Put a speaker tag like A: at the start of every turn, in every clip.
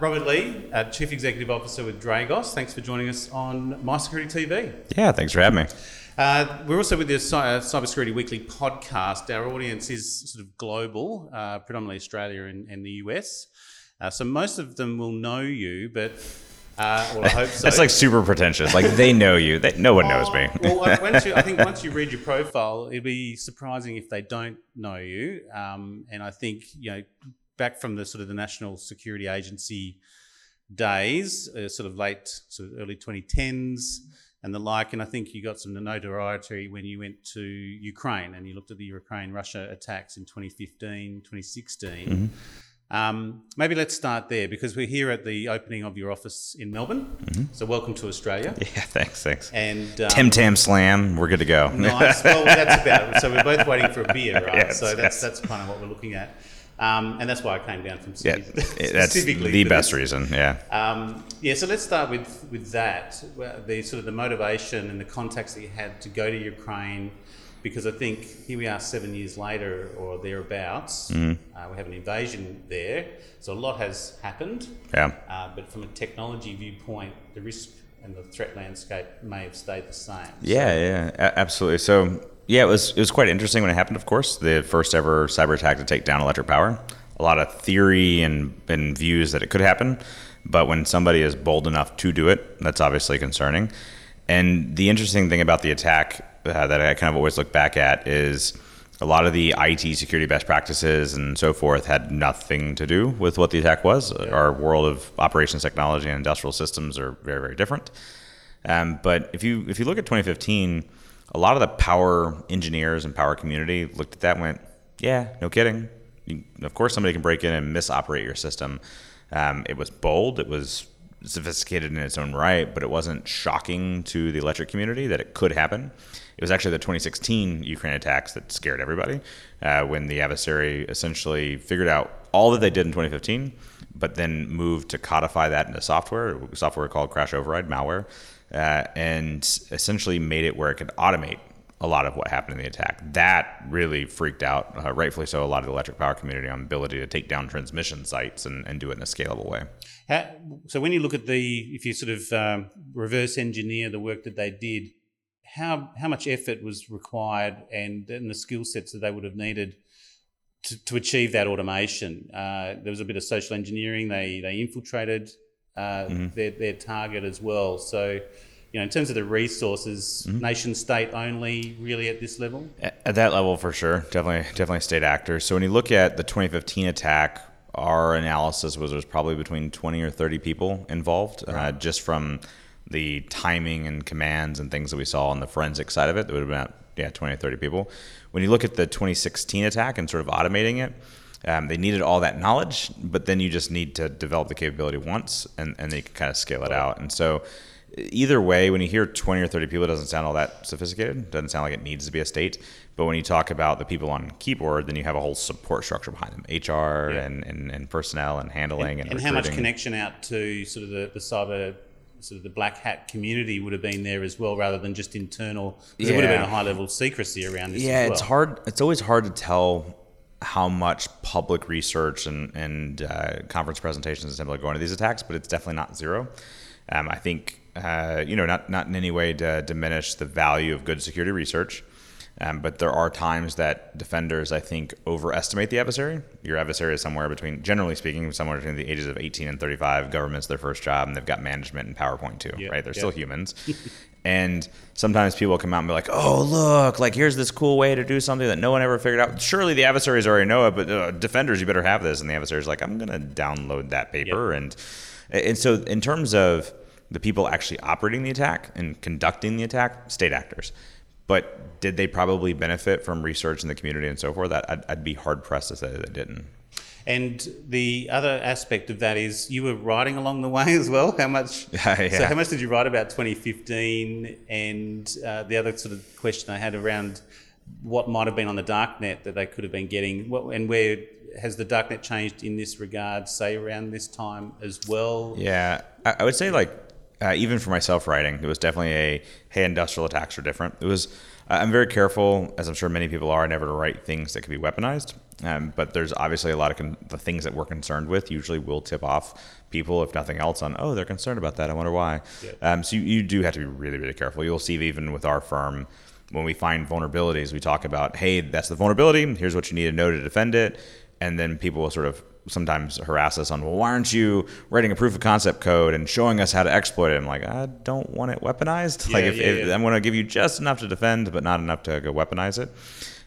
A: Robert Lee, uh, Chief Executive Officer with Dragos. Thanks for joining us on My Security TV.
B: Yeah, thanks for having me.
A: Uh, we're also with the Cy- Cybersecurity Weekly podcast. Our audience is sort of global, uh, predominantly Australia and, and the US. Uh, so most of them will know you, but uh, well, I hope so.
B: That's like super pretentious. Like they know you. They, no one knows me.
A: well, uh, once you, I think once you read your profile, it'd be surprising if they don't know you. Um, and I think you know, back from the sort of the National Security Agency days, uh, sort of late, sort of early 2010s and the like. And I think you got some notoriety when you went to Ukraine and you looked at the Ukraine Russia attacks in 2015, 2016. Mm-hmm. Um, maybe let's start there because we're here at the opening of your office in Melbourne. Mm-hmm. So welcome to Australia.
B: Yeah, thanks, thanks.
A: And
B: um, Tim Tam Slam, we're good to go.
A: nice. Well, that's about it. So we're both waiting for a beer, right? Yes, so that's yes. that's kind of what we're looking at. Um, and that's why I came down from Sydney.
B: Yeah, that's the best reason. Yeah.
A: Um, yeah. So let's start with with that. The sort of the motivation and the contacts that you had to go to Ukraine, because I think here we are seven years later or thereabouts. Mm. Uh, we have an invasion there, so a lot has happened.
B: Yeah.
A: Uh, but from a technology viewpoint, the risk and the threat landscape may have stayed the same.
B: Yeah. So, yeah. Absolutely. So yeah, it was it was quite interesting when it happened. Of course, the first ever cyber attack to take down electric power. A lot of theory and, and views that it could happen, but when somebody is bold enough to do it, that's obviously concerning. And the interesting thing about the attack uh, that I kind of always look back at is a lot of the IT security best practices and so forth had nothing to do with what the attack was. Yeah. Our world of operations technology and industrial systems are very, very different. Um, but if you if you look at 2015 a lot of the power engineers and power community looked at that and went, yeah, no kidding. You, of course, somebody can break in and misoperate your system. Um, it was bold. It was sophisticated in its own right, but it wasn't shocking to the electric community that it could happen. It was actually the 2016 Ukraine attacks that scared everybody uh, when the adversary essentially figured out all that they did in 2015, but then moved to codify that into software, software called CrashOverride malware, uh, and essentially made it where it could automate a lot of what happened in the attack. That really freaked out, uh, rightfully so, a lot of the electric power community on the ability to take down transmission sites and, and do it in a scalable way.
A: How, so when you look at the, if you sort of um, reverse engineer the work that they did, how how much effort was required and, and the skill sets that they would have needed to, to achieve that automation? Uh, there was a bit of social engineering. They they infiltrated mm-hmm. their, their target as well. So, you know, in terms of the resources, mm-hmm. nation state only really at this level?
B: At that level, for sure. Definitely, definitely state actors. So when you look at the 2015 attack, our analysis was there's probably between 20 or 30 people involved, uh, right. uh, just from the timing and commands and things that we saw on the forensic side of it. There would have been about, yeah, 20 or 30 people. When you look at the 2016 attack and sort of automating it, um, they needed all that knowledge, but then you just need to develop the capability once, and, and they can kind of scale it out. And so, either way, when you hear 20 or 30 people, it doesn't sound all that sophisticated. It doesn't sound like it needs to be a state. But when you talk about the people on keyboard, then you have a whole support structure behind them HR yeah. and, and, and, personnel and handling and,
A: and,
B: and
A: how much connection out to sort of the, the cyber sort of the black hat community would have been there as well, rather than just internal. Yeah. There would have been a high level of secrecy around this.
B: Yeah,
A: well.
B: it's hard. It's always hard to tell how much public research and, and uh, conference presentations simply going to these attacks, but it's definitely not zero. Um, I think, uh, you know, not, not in any way to diminish the value of good security research, um, but there are times that defenders, I think, overestimate the adversary. Your adversary is somewhere between, generally speaking, somewhere between the ages of 18 and 35. Government's their first job, and they've got management and PowerPoint too, yep, right? They're yep. still humans. And sometimes people come out and be like, "Oh, look! Like here's this cool way to do something that no one ever figured out." Surely the adversaries already know it, but uh, defenders, you better have this. And the adversary's like, "I'm going to download that paper." Yep. And and so in terms of the people actually operating the attack and conducting the attack, state actors. But did they probably benefit from research in the community and so forth? I'd, I'd be hard pressed to say that they didn't.
A: And the other aspect of that is you were writing along the way as well. How much?
B: yeah.
A: So how much did you write about 2015? And uh, the other sort of question I had around what might have been on the darknet that they could have been getting, what, and where has the darknet changed in this regard? Say around this time as well.
B: Yeah, I, I would say like uh, even for myself writing, it was definitely a hey, industrial attacks are different. It was I'm very careful, as I'm sure many people are, never to write things that can be weaponized. Um, but there's obviously a lot of con- the things that we're concerned with usually will tip off people, if nothing else, on oh they're concerned about that. I wonder why. Yeah. Um, so you, you do have to be really really careful. You'll see even with our firm when we find vulnerabilities, we talk about hey that's the vulnerability. Here's what you need to know to defend it, and then people will sort of sometimes harass us on, well, why aren't you writing a proof of concept code and showing us how to exploit it? I'm like, I don't want it weaponized. Yeah, like, if, yeah, if yeah. I'm going to give you just enough to defend, but not enough to go weaponize it.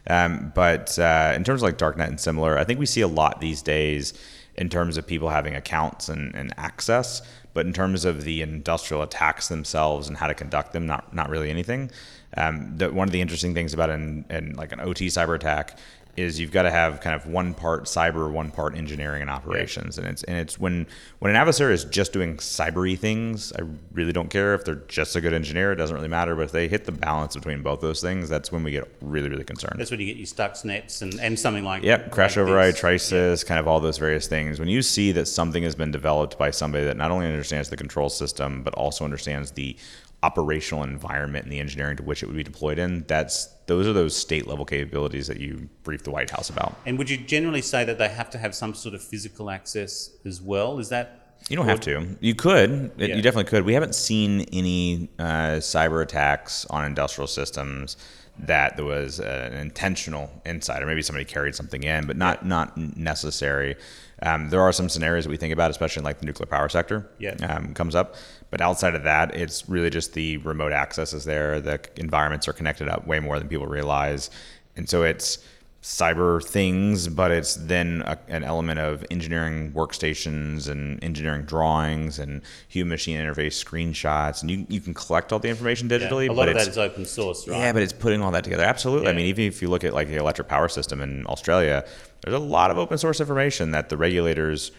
B: Um, but uh, in terms of like darknet and similar, I think we see a lot these days in terms of people having accounts and, and access. But in terms of the industrial attacks themselves and how to conduct them, not not really anything. Um, the, one of the interesting things about an, an like an OT cyber attack is you've got to have kind of one part cyber, one part engineering and operations, yeah. and it's and it's when when an adversary is just doing cybery things, I really don't care if they're just a good engineer; it doesn't really matter. But if they hit the balance between both those things, that's when we get really really concerned.
A: That's when you get your Stuxnets and and something like
B: yep, crash like override, Trisis, kind of all those various things. When you see that something has been developed by somebody that not only understands the control system but also understands the operational environment and the engineering to which it would be deployed in, that's those are those state level capabilities that you brief the White House about.
A: And would you generally say that they have to have some sort of physical access as well? Is that
B: you don't have to. You could. Yeah. You definitely could. We haven't seen any uh, cyber attacks on industrial systems that there was an intentional insider. Maybe somebody carried something in, but not yeah. not necessary. Um, there are some scenarios that we think about, especially in like the nuclear power sector.
A: Yeah,
B: um, comes up. But outside of that, it's really just the remote access is there. The environments are connected up way more than people realize, and so it's cyber things, but it's then a, an element of engineering workstations and engineering drawings and human machine interface screenshots. And you, you can collect all the information digitally.
A: Yeah, a lot of that is open source, right?
B: Yeah, but it's putting all that together. Absolutely. Yeah. I mean, even if you look at like the electric power system in Australia, there's a lot of open source information that the regulators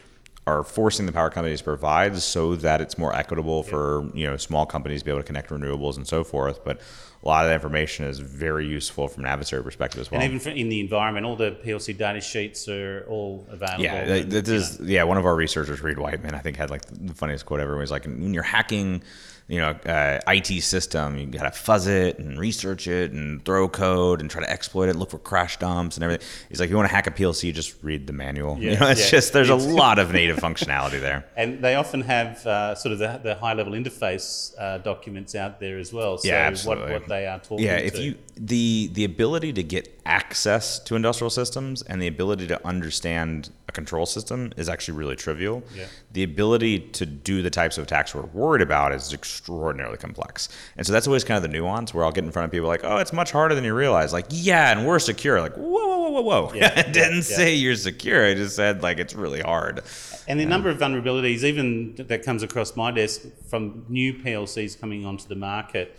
B: are forcing the power companies to provide so that it's more equitable for you know small companies to be able to connect renewables and so forth. But a lot of that information is very useful from an adversary perspective as well.
A: And even in the environment, all the PLC data sheets are all available.
B: Yeah, and, this is yeah. One of our researchers, Reid Wightman, I think had like the funniest quote ever. Was like, when you're hacking you know, uh, IT system. You got to fuzz it and research it and throw code and try to exploit it, look for crash dumps and everything. He's like, you want to hack a PLC, just read the manual. Yeah, you know, it's yeah. just there's a lot of native functionality there.
A: And they often have uh, sort of the, the, high level interface uh, documents out there as well. So
B: yeah, absolutely.
A: What, what they are talking.
B: Yeah, if to. you the the ability to get access to industrial systems and the ability to understand control system is actually really trivial.
A: Yeah.
B: The ability to do the types of attacks we're worried about is extraordinarily complex. And so that's always kind of the nuance where I'll get in front of people like, oh, it's much harder than you realize. Like, yeah, and we're secure. Like, whoa, whoa, whoa, whoa, whoa. Yeah, I didn't yeah, say you're secure. I just said like it's really hard.
A: And the um, number of vulnerabilities, even that comes across my desk from new PLCs coming onto the market,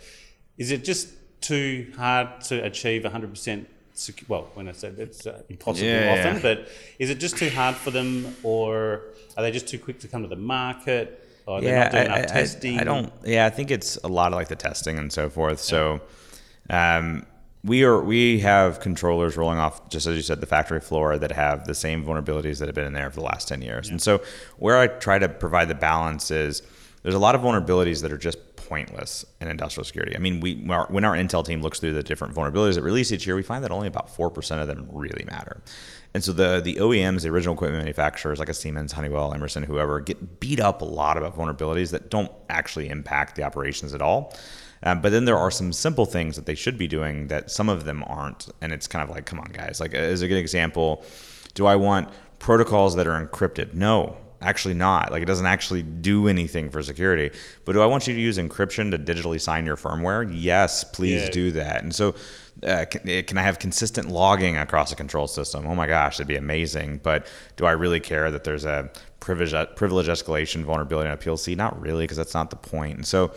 A: is it just too hard to achieve 100% secu- well, when I said it's uh, impossible yeah, often, yeah. but is it just too hard for them, or are they just too quick to come to the market? Or yeah, I, I, testing?
B: I, I, don't. Yeah, I think it's a lot of like the testing and so forth. So, um, we are we have controllers rolling off just as you said the factory floor that have the same vulnerabilities that have been in there for the last 10 years yeah. and so where i try to provide the balance is there's a lot of vulnerabilities that are just pointless in industrial security. I mean, we when our Intel team looks through the different vulnerabilities that release each year, we find that only about four percent of them really matter. And so the the OEMs, the original equipment manufacturers like a Siemens, Honeywell, Emerson, whoever, get beat up a lot about vulnerabilities that don't actually impact the operations at all. Um, but then there are some simple things that they should be doing that some of them aren't, and it's kind of like, come on, guys. Like as a good example, do I want protocols that are encrypted? No, actually not. Like it doesn't actually do anything for security. But do I want you to use encryption to digitally sign your firmware? Yes, please yeah. do that. And so, uh, can, eh, can, I have consistent logging across a control system? Oh my gosh, it'd be amazing. But do I really care that there's a privilege, privilege escalation vulnerability on a PLC? Not really, because that's not the point. And so.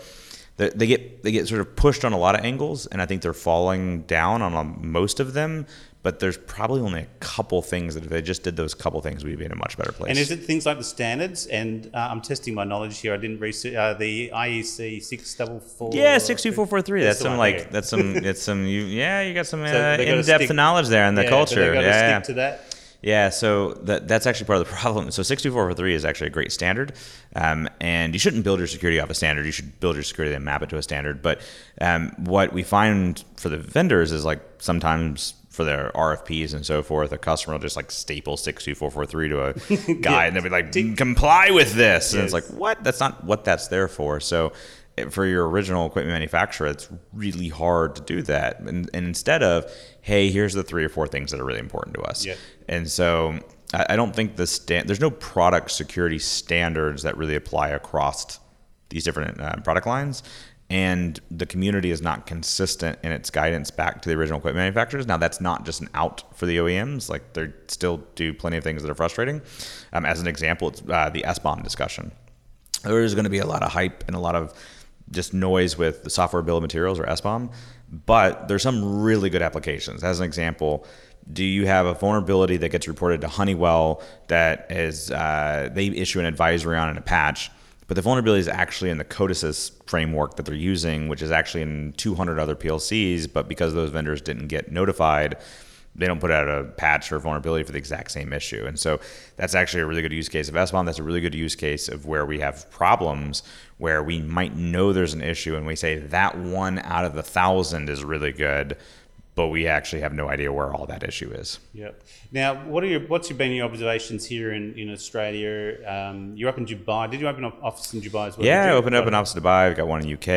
B: They get they get sort of pushed on a lot of angles, and I think they're falling down on most of them but there's probably only a couple things that if they just did those couple things, we'd be in a much better place.
A: And is it things like the standards? And uh, I'm testing my knowledge here. I didn't research uh, the IEC six double four.
B: Yeah, six two four four three. That's, some like that's some it's some you yeah you got some so uh, in depth knowledge there in the yeah, culture.
A: yeah,
B: yeah.
A: stick to that.
B: Yeah, so that, that's actually part of the problem. So 62443 is actually a great standard, um, and you shouldn't build your security off a standard. You should build your security and map it to a standard. But um, what we find for the vendors is like sometimes for their RFPs and so forth, a customer will just like staple 62443 to a guide and they'll be like, comply with this. And it's like, what? That's not what that's there for. So for your original equipment manufacturer, it's really hard to do that. And, and, instead of, hey, here's the three or four things that are really important to us. And so I, I don't think the stand, there's no product security standards that really apply across these different uh, product lines and the community is not consistent in its guidance back to the original equipment manufacturers. Now, that's not just an out for the OEMs; like they still do plenty of things that are frustrating. Um, as an example, it's uh, the SBOM discussion. There is going to be a lot of hype and a lot of just noise with the software bill of materials or SBOM, but there's some really good applications. As an example, do you have a vulnerability that gets reported to Honeywell that is uh, they issue an advisory on in a patch? But the vulnerability is actually in the Codesys framework that they're using, which is actually in 200 other PLCs. But because those vendors didn't get notified, they don't put out a patch or vulnerability for the exact same issue. And so that's actually a really good use case of SBOM. That's a really good use case of where we have problems where we might know there's an issue and we say that one out of the thousand is really good, but we actually have no idea where all that issue is.
A: Yep. Now, what are your what's been your observations here in in Australia? Um, you're up in Dubai. Did you open an office in Dubai as well?
B: Yeah, I opened up an office in Dubai. I've got one in UK,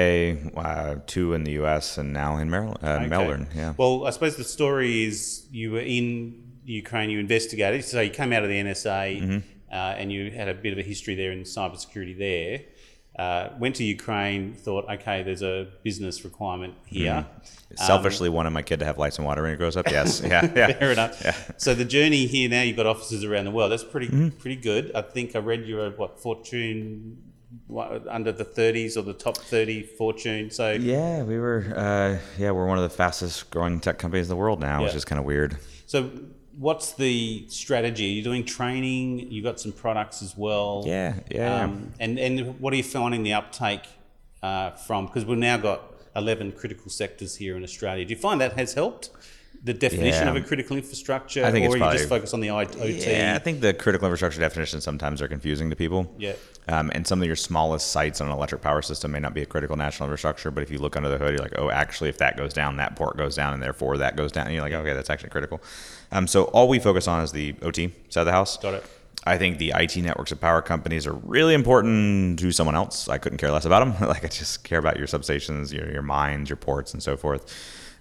B: uh, two in the US, and now in Maryland, uh, okay. Melbourne. Yeah.
A: Well, I suppose the story is you were in Ukraine. You investigated, so you came out of the NSA, mm-hmm. uh, and you had a bit of a history there in cybersecurity there. Uh, went to Ukraine, thought, okay, there's a business requirement here.
B: Mm-hmm. Selfishly um, wanted my kid to have lights and water when he grows up. Yes, yeah, yeah.
A: Fair enough. Yeah. So the journey here now, you've got offices around the world. That's pretty mm-hmm. pretty good. I think I read you were what Fortune what, under the 30s or the top 30 Fortune. So
B: yeah, we were uh, yeah we're one of the fastest growing tech companies in the world now, yeah. which is kind of weird.
A: So what's the strategy? You're doing training. You've got some products as well.
B: Yeah, yeah. Um,
A: and and what are you finding the uptake uh, from? Because we've now got 11 critical sectors here in Australia. Do you find that has helped? The definition yeah. of a critical infrastructure, I think or you probably, just focus on the OT?
B: Yeah, I think the critical infrastructure definitions sometimes are confusing to people.
A: Yeah.
B: Um, and some of your smallest sites on an electric power system may not be a critical national infrastructure, but if you look under the hood, you're like, oh, actually, if that goes down, that port goes down, and therefore that goes down. And you're like, okay, that's actually critical. Um, so all we focus on is the OT side of the house.
A: Got it.
B: I think the IT networks of power companies are really important to someone else. I couldn't care less about them. like I just care about your substations, your, your mines, your ports, and so forth.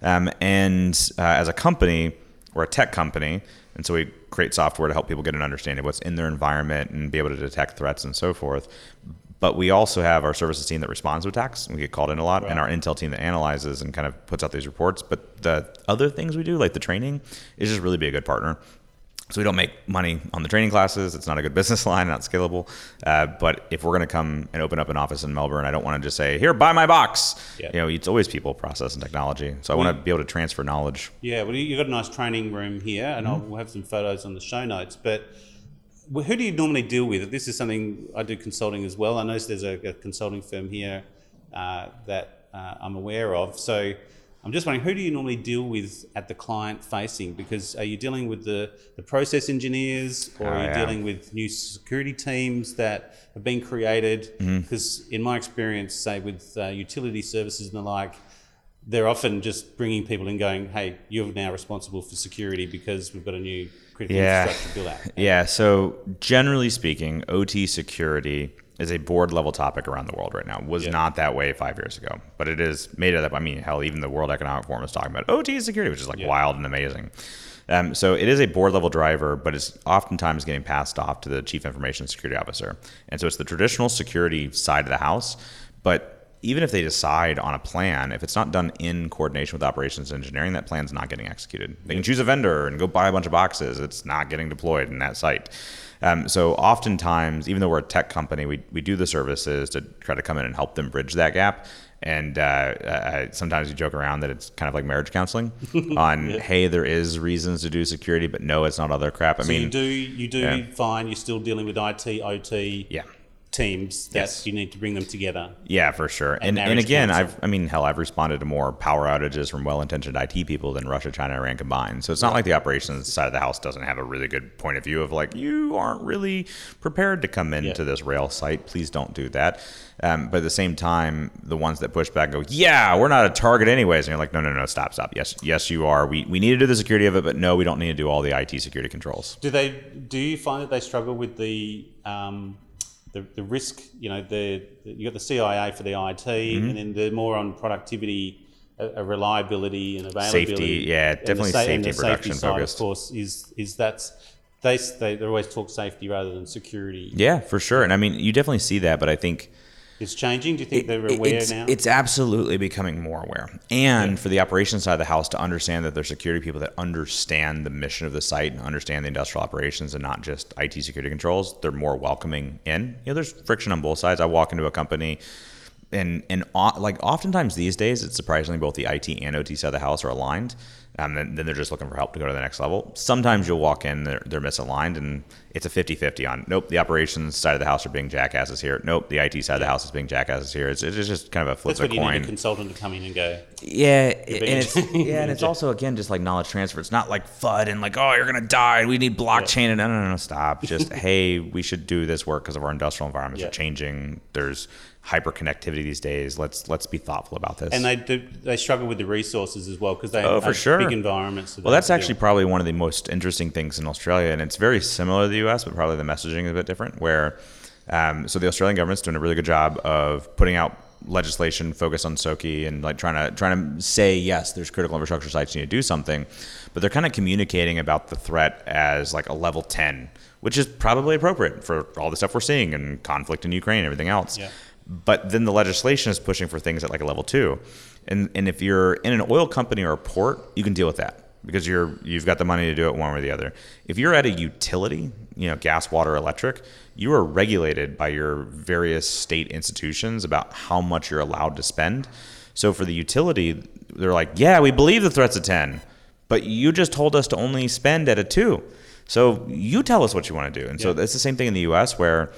B: Um, and uh, as a company, we're a tech company, and so we create software to help people get an understanding of what's in their environment and be able to detect threats and so forth. But we also have our services team that responds to attacks. We get called in a lot, right. and our intel team that analyzes and kind of puts out these reports. But the other things we do, like the training, is just really be a good partner. So we don't make money on the training classes. It's not a good business line, not scalable. Uh, but if we're going to come and open up an office in Melbourne, I don't want to just say, "Here, buy my box." Yeah. You know, it's always people, process, and technology. So I want to be able to transfer knowledge.
A: Yeah, well, you've got a nice training room here, and mm-hmm. I'll we'll have some photos on the show notes. But who do you normally deal with? This is something I do consulting as well. I know there's a, a consulting firm here uh, that uh, I'm aware of. So I'm just wondering, who do you normally deal with at the client facing? Because are you dealing with the, the process engineers or oh, are you yeah. dealing with new security teams that have been created? Because mm-hmm. in my experience, say with uh, utility services and the like, they're often just bringing people in going, hey, you're now responsible for security because we've got a new yeah. infrastructure built out.
B: Yeah, so generally speaking, OT security is a board level topic around the world right now. Was yeah. not that way five years ago, but it is made it up. I mean, hell, even the World Economic Forum is talking about OT security, which is like yeah. wild and amazing. Um, so it is a board level driver, but it's oftentimes getting passed off to the chief information security officer. And so it's the traditional security side of the house. But even if they decide on a plan, if it's not done in coordination with operations engineering, that plan's not getting executed. They can choose a vendor and go buy a bunch of boxes. It's not getting deployed in that site. Um, so oftentimes, even though we're a tech company, we, we do the services to try to come in and help them bridge that gap. And uh, uh, sometimes we joke around that it's kind of like marriage counseling on, yeah. hey, there is reasons to do security, but no, it's not other crap. I
A: so
B: mean,
A: you do you do yeah. find you're still dealing with IT, OT,
B: yeah,
A: teams that
B: Yes.
A: you need to bring them together.
B: Yeah, for sure. And and again. I've I mean, hell, I've responded to more power outages from well-intentioned IT people than Russia, China, Iran combined. So it's not like the operations side of the house doesn't have a really good point of view of like you aren't really prepared to come into
A: Yeah.
B: this rail site. Please don't do that. Um, but at the same time, the ones that push back go, yeah, we're not a target anyways. And you're like, no, no, no, stop, stop. Yes, yes, you are. We we need to do the security of it, but no, we don't need to do all the IT security controls.
A: Do they? Do you find that they struggle with the um, the, the risk? You know, the, the you got the CIA for the IT,
B: Mm-hmm.
A: and then the more on productivity, uh, uh, reliability, and availability.
B: Safety, yeah, definitely
A: sa-
B: safety production
A: side,
B: focused.
A: Of course, is is that's they they they always talk safety rather than security.
B: Yeah, for sure. And I mean, you definitely see that, but I think
A: It's changing. Do you think they're aware
B: it's,
A: now?
B: It's absolutely becoming more aware. And for the operations side of the house to understand that there's security people that understand the mission of the site and understand the industrial operations and not just IT security controls, they're more welcoming in. You know, there's friction on both sides. I walk into a company and and like oftentimes these days it's surprisingly both the IT and OT side of the house are aligned. Um, then, then they're just looking for help to go to the next level. Sometimes you'll walk in, they're, they're misaligned, and it's a 50 50 on nope, the operations side of the house are being jackasses here. Nope, the IT side of the house is being jackasses here. It's, it's just kind of a flip
A: that's
B: of
A: what
B: a
A: you need a consultant to come in and go.
B: Yeah, and it's yeah, and it's also again just like knowledge transfer. It's not like FUD and like oh you're gonna die. We need blockchain and no no no no stop. Just hey we should do this work because of our industrial environments
A: Yeah.
B: are changing. There's hyper connectivity these days. Let's let's be thoughtful about this.
A: And they do, they struggle with the resources as well because they
B: Oh,
A: have
B: for sure.
A: big environments. that
B: Well, that's actually probably one of the most interesting things in Australia, and it's very similar to the U.S., but probably the messaging is a bit different. Where, um, so the Australian government's doing a really good job of putting out legislation focused on SOCI and like trying to trying to say yes, there's critical infrastructure sites you need to do something, but they're kind of communicating about the threat as like a level ten, which is probably appropriate for all the stuff we're seeing and conflict in Ukraine and everything else.
A: Yeah.
B: But then the legislation is pushing for things at like a level two, and and if you're in an oil company or a port, you can deal with that because you're you've got the money to do it one way or the other. If you're at a utility, you know, gas, water, electric, you are regulated by your various state institutions about how much you're allowed to spend. So for the utility, they're like, yeah, we believe the threat's a ten, but you just told us to only spend at a two. So you tell us what you want to do. And so it's the same thing in the U.S. where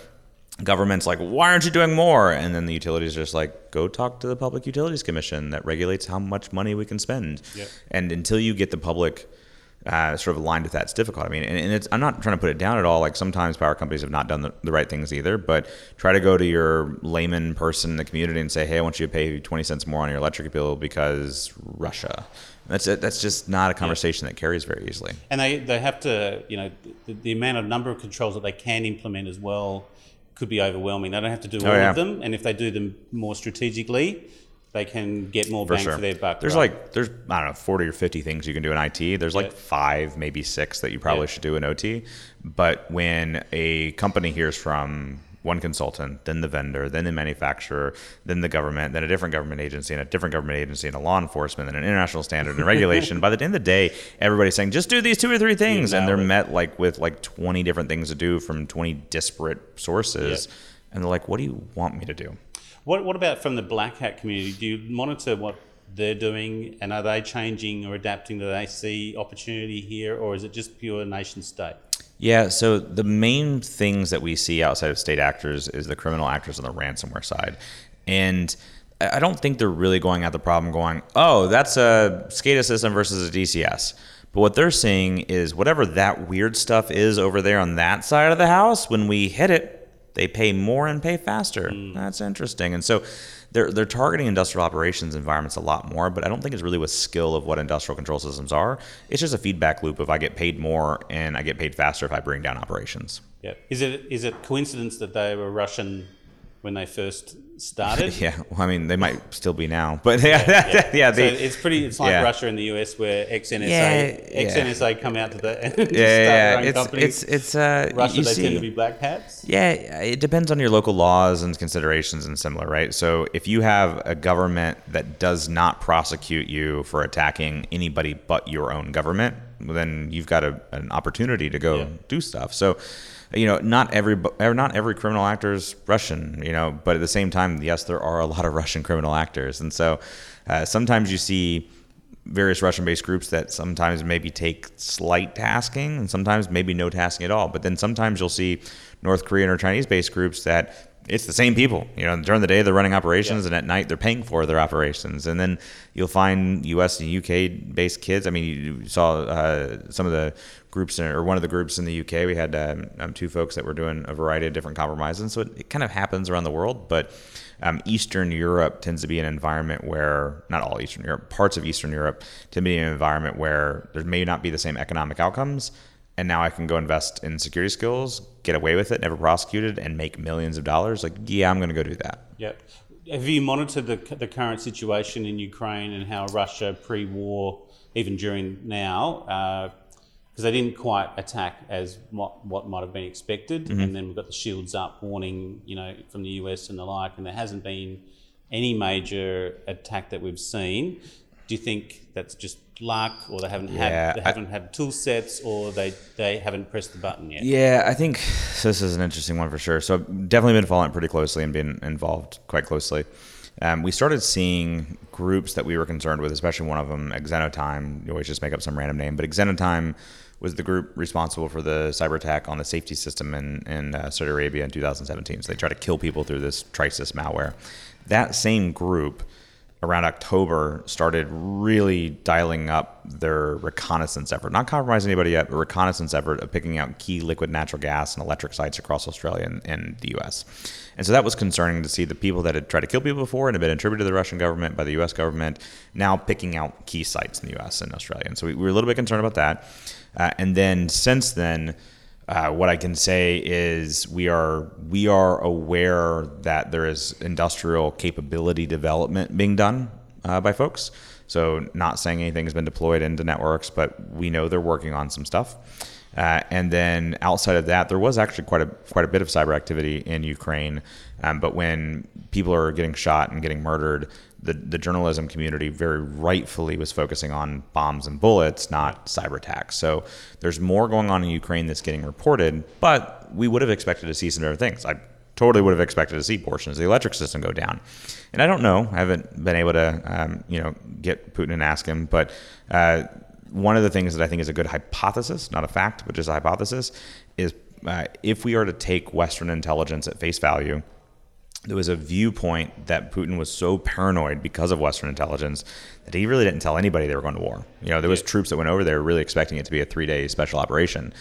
B: government's like, why aren't you doing more? And then the utilities are just like, go talk to the Public Utilities Commission that regulates how much money we can spend.
A: Yep.
B: And until you get the public uh, sort of aligned with that, it's difficult. I mean, and, and it's, I'm not trying to put it down at all. Like sometimes power companies have not done the, the right things either, but try to go to your layman person in the community and say, hey, I want you to pay 20 cents more on your electric bill because Russia. That's. That's just not a conversation that carries very easily.
A: And they, they have to, you know, the, the amount of number of controls that they can implement as well could be overwhelming. They don't have to do oh, all
B: Oh, yeah.
A: of them, and if they do them more strategically, they can get more
B: For
A: bang
B: sure.
A: for their buck.
B: There's
A: right?
B: like there's I don't know 40 or 50 things you can do in IT. There's like
A: Yeah.
B: five, maybe six that you probably
A: Yeah.
B: should do in OT. But when a company hears from one consultant, then the vendor, then the manufacturer, then the government, then a different government agency, and a different government agency, and a law enforcement, and an international standard and regulation. By the end of the day, everybody's saying just do these two or three things, and they're met like with like 20 different things to do from 20 disparate sources,
A: Yeah.
B: and they're like, "What do you want me to do?"
A: What, what about from the black hat community? Do you monitor what they're doing, and are they changing or adapting? Do they see opportunity here, or is it just pure nation state?
B: Yeah, so the main things that we see outside of state actors is the criminal actors on the ransomware side. And I don't think they're really going at the problem going, oh, that's a SCADA system versus a DCS. But what they're seeing is whatever that weird stuff is over there on that side of the house, when we hit it, they pay more and pay faster. Hmm. That's interesting. And so they're they're targeting industrial operations environments a lot more, but I don't think it's really with skill of what industrial control systems are. It's just a feedback loop If I get paid more and I get paid faster if I bring down operations.
A: Yeah. Is it is it coincidence that they were Russian when they first started?
B: Yeah, well, I mean they might still be now, but yeah, yeah,
A: So
B: they,
A: it's pretty. It's like
B: yeah.
A: Russia and the US, where ex NSA
B: Yeah,
A: ex
B: yeah.
A: NSA come out to the and just
B: yeah, yeah,
A: their own
B: it's
A: companies.
B: it's it's uh,
A: Russia,
B: you
A: they
B: see,
A: tend to be black hats.
B: Yeah, it depends on your local laws and considerations and similar, right? So if you have a government that does not prosecute you for attacking anybody but your own government, then you've got a, an opportunity to go
A: Yeah.
B: do stuff. So, you know, not every not every criminal actor is Russian, you know, but at the same time, yes, there are a lot of Russian criminal actors, and so uh, sometimes you see various Russian-based groups that sometimes maybe take slight tasking and sometimes maybe no tasking at all. But then sometimes you'll see North Korean or Chinese-based groups that it's the same people. You know, during the day they're running operations, and at night they're paying for their operations. And then you'll find U.S. and U.K. based kids. I mean, you saw uh, some of the groups, or one of the groups in the U.K. We had um, um, two folks that were doing a variety of different compromises. So it, it kind of happens around the world, but. Um, Eastern Europe tends to be an environment where, not all Eastern Europe, parts of Eastern Europe tend to be an environment where there may not be the same economic outcomes, and now I can go invest in security skills, get away with it, never prosecuted, and make millions of dollars. Like, yeah, I'm going to go do that.
A: Yep. Have you monitored the, the current situation in Ukraine and how Russia pre-war, even during now, because they didn't quite attack as what, what might have been expected, mm-hmm. and then we've got the shields up warning, you know, from the US and the like, and there hasn't been any major attack that we've seen. Do you think that's just luck, or they haven't yeah, had they haven't I, had tool sets, or they they haven't pressed the button yet?
B: Yeah, I think so this is an interesting one for sure. So I've definitely been following pretty closely and been involved quite closely. Um, we started seeing groups that we were concerned with, especially one of them, Xenotime. You always just make up some random name, but Xenotime was the group responsible for the cyber attack on the safety system in, in uh, Saudi Arabia in 2017. So they try to kill people through this Trisis malware. That same group around October started really dialing up their reconnaissance effort. Not compromising anybody yet, but reconnaissance effort of picking out key liquid natural gas and electric sites across Australia and, and, the US. And so that was concerning to see the people that had tried to kill people before and had been attributed to the Russian government by the US government now picking out key sites in the US and Australia. And so we, we were a little bit concerned about that. Uh, and then since then, uh, what I can say is we are we are aware that there is industrial capability development being done uh, by folks. So not saying anything has been deployed into networks, but we know they're working on some stuff. Uh, and then outside of that, there was actually quite a quite a bit of cyber activity in Ukraine. Um, but when people are getting shot and getting murdered, the, the journalism community very rightfully was focusing on bombs and bullets, not cyber attacks. So there's more going on in Ukraine that's getting reported, but we would have expected to see some other things. I totally would have expected to see portions of the electric system go down. And I don't know, I haven't been able to, um, you know, get Putin and ask him, but uh, one of the things that I think is a good hypothesis, not a fact, but just a hypothesis, is uh, if we are to take Western intelligence at face value, there was a viewpoint that Putin was so paranoid because of Western intelligence that he really didn't tell anybody they were going to war. You know, there was yeah. troops that went over there really expecting it to be a three day special operation.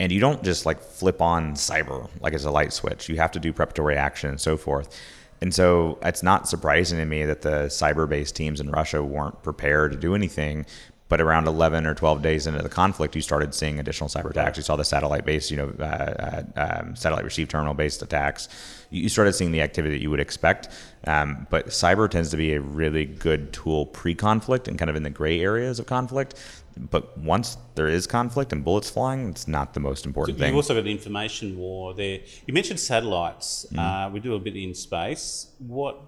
B: And you don't just like flip on cyber like it's a light switch. You have to do preparatory action and so forth. And so it's not surprising to me that the cyber based teams in Russia weren't prepared to do anything but around 11 or 12 days into the conflict, you started seeing additional cyber attacks. You saw the satellite-based, you know, uh, uh, um, satellite receive terminal-based attacks. You started seeing the activity that you would expect. Um, but cyber tends to be a really good tool pre-conflict and kind of in the gray areas of conflict. But once there is conflict and bullets flying, it's not the most important
A: so
B: thing.
A: You've also got an information war there. You mentioned satellites. Mm. Uh, we do a bit in space. What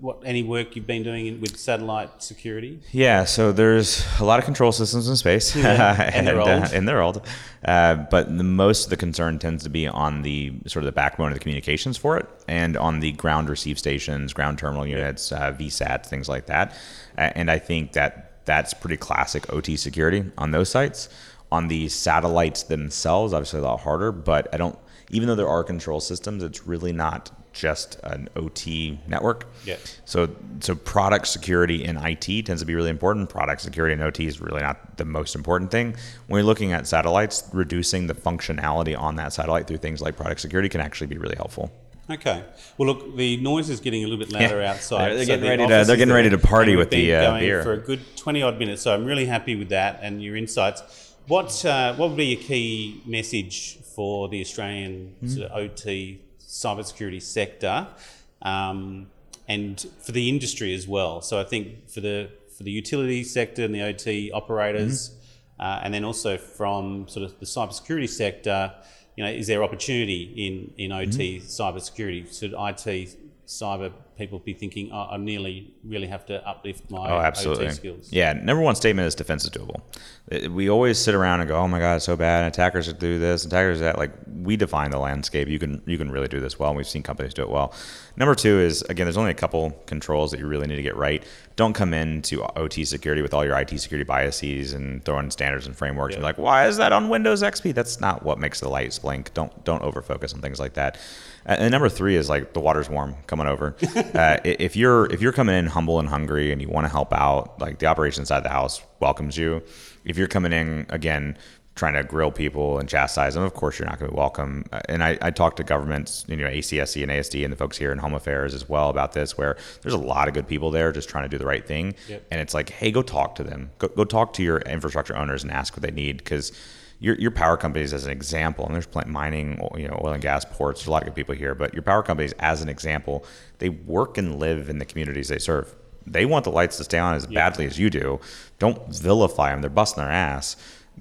A: what any work you've been doing in, with satellite security?
B: Yeah, so there's a lot of control systems in space,
A: yeah, and, and, they're old. Uh,
B: and they're old. Uh, but the, most of the concern tends to be on the sort of the backbone of the communications for it, and on the ground receive stations, ground terminal units, uh, VSATs, things like that. and I think that that's pretty classic OT security on those sites. On the satellites themselves, obviously a lot harder, but I don't. Even though there are control systems, it's really not just an OT network.
A: Yeah.
B: So so product security in IT tends to be really important. Product security in OT is really not the most important thing. When you're looking at satellites, reducing the functionality on that satellite through things like product security can actually be really helpful.
A: Okay. Well, look, the noise is getting a little bit louder yeah. outside.
B: They're, they're getting so ready to. They're getting ready to party with the uh, beer
A: for a good twenty odd minutes. So I'm really happy with that and your insights. What uh, what would be your key message for the Australian mm-hmm. sort of OT cybersecurity sector um, and for the industry as well. So I think for the for the utility sector and the OT operators, mm-hmm. uh, and then also from sort of the cybersecurity sector, you know, is there opportunity in in OT mm-hmm. cybersecurity? Should IT cyber people be thinking, oh, I nearly really have to uplift my
B: Oh, absolutely.
A: OT skills.
B: Yeah, number one statement is defense is doable. We always sit around and go, "Oh my god, it's so bad." Attackers do this, attackers that. Like we define the landscape. You can you can really do this well. and We've seen companies do it well. Number two is again, there's only a couple controls that you really need to get right. Don't come into OT security with all your IT security biases and throw in standards and frameworks and be like, "Why is that on Windows XP?" That's not what makes the lights blink. Don't don't over focus on things like that. Uh, And number three is like the water's warm coming over. uh, if you're if you're coming in humble and hungry and you want to help out, like the operation side of the house welcomes you. If you're coming in again trying to grill people and chastise them, of course you're not going to be welcome. Uh, And I, I talked to governments, you know, ACSC and ASD and the folks here in Home Affairs as well about this, where there's a lot of good people there just trying to do the right thing.
A: Yep.
B: And it's like, hey, go talk to them. Go, go talk to your infrastructure owners and ask what they need because your, your power companies as an example, and there's plant mining, you know, oil and gas ports. There's a lot of good people here, but your power companies as an example, they work and live in the communities they serve. They want the lights to stay on as badly as you do. Don't vilify them. They're busting their ass.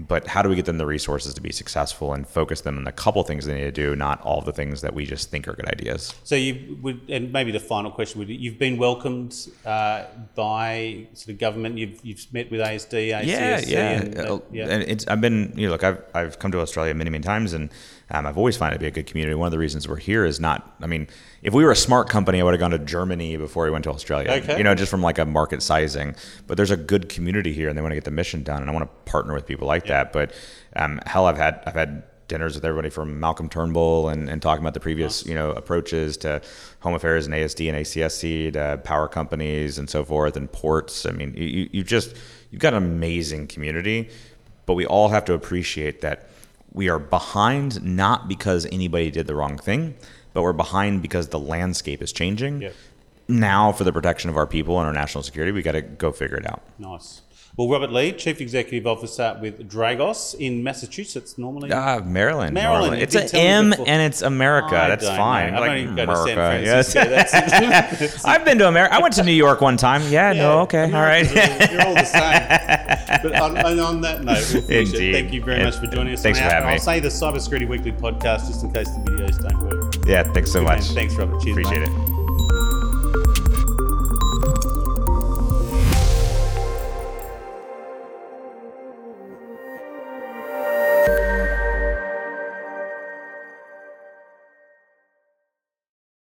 B: But how do we get them the resources to be successful and focus them on the couple things they need to do, not all the things that we just think are good ideas?
A: So you would, and maybe the final question would: You've been welcomed uh, by sort of government. You've you've met with ASD, ACSC,
B: yeah, yeah.
A: and,
B: Uh,
A: uh, yeah.
B: And it's I've been you know look I've I've come to Australia many many times and um, I've always found it to be a good community. One of the reasons we're here is not I mean if we were a smart company I would have gone to Germany before we went to Australia.
A: Okay.
B: You know just from like a market sizing. But there's a good community here and they want to get the mission done and I want to partner with people like that. But um, hell I've had I've had dinners with everybody from Malcolm Turnbull and, and talking about the previous you know approaches to home affairs and ASD and ACSC to power companies and so forth and ports. I mean you you just you've got an amazing community, but we all have to appreciate that we are behind not because anybody did the wrong thing, but we're behind because the landscape is changing.
A: Yep.
B: Now, for the protection of our people and our national security, we got to go figure it out.
A: Nice. Well, Robert Lee, Chief Executive Officer with Dragos in Massachusetts, normally.
B: Ah, Maryland.
A: Maryland,
B: normally. It's an M and it's America.
A: I
B: That's fine.
A: know. I've
B: Like
A: only been to San
B: America. Yes. I've been to America. I went to New York one time. Yeah, no,
A: Yeah,
B: okay, all right.
A: You're all the same. But on, and on that note, we'll finish it. Thank you very much for joining us.
B: Thanks for having
A: I'll
B: me.
A: say the Cybersecurity Weekly podcast just in case the videos don't work.
B: yeah, thanks so much.
A: And thanks, Robert. Cheers,
B: Appreciate
A: mate.
B: it.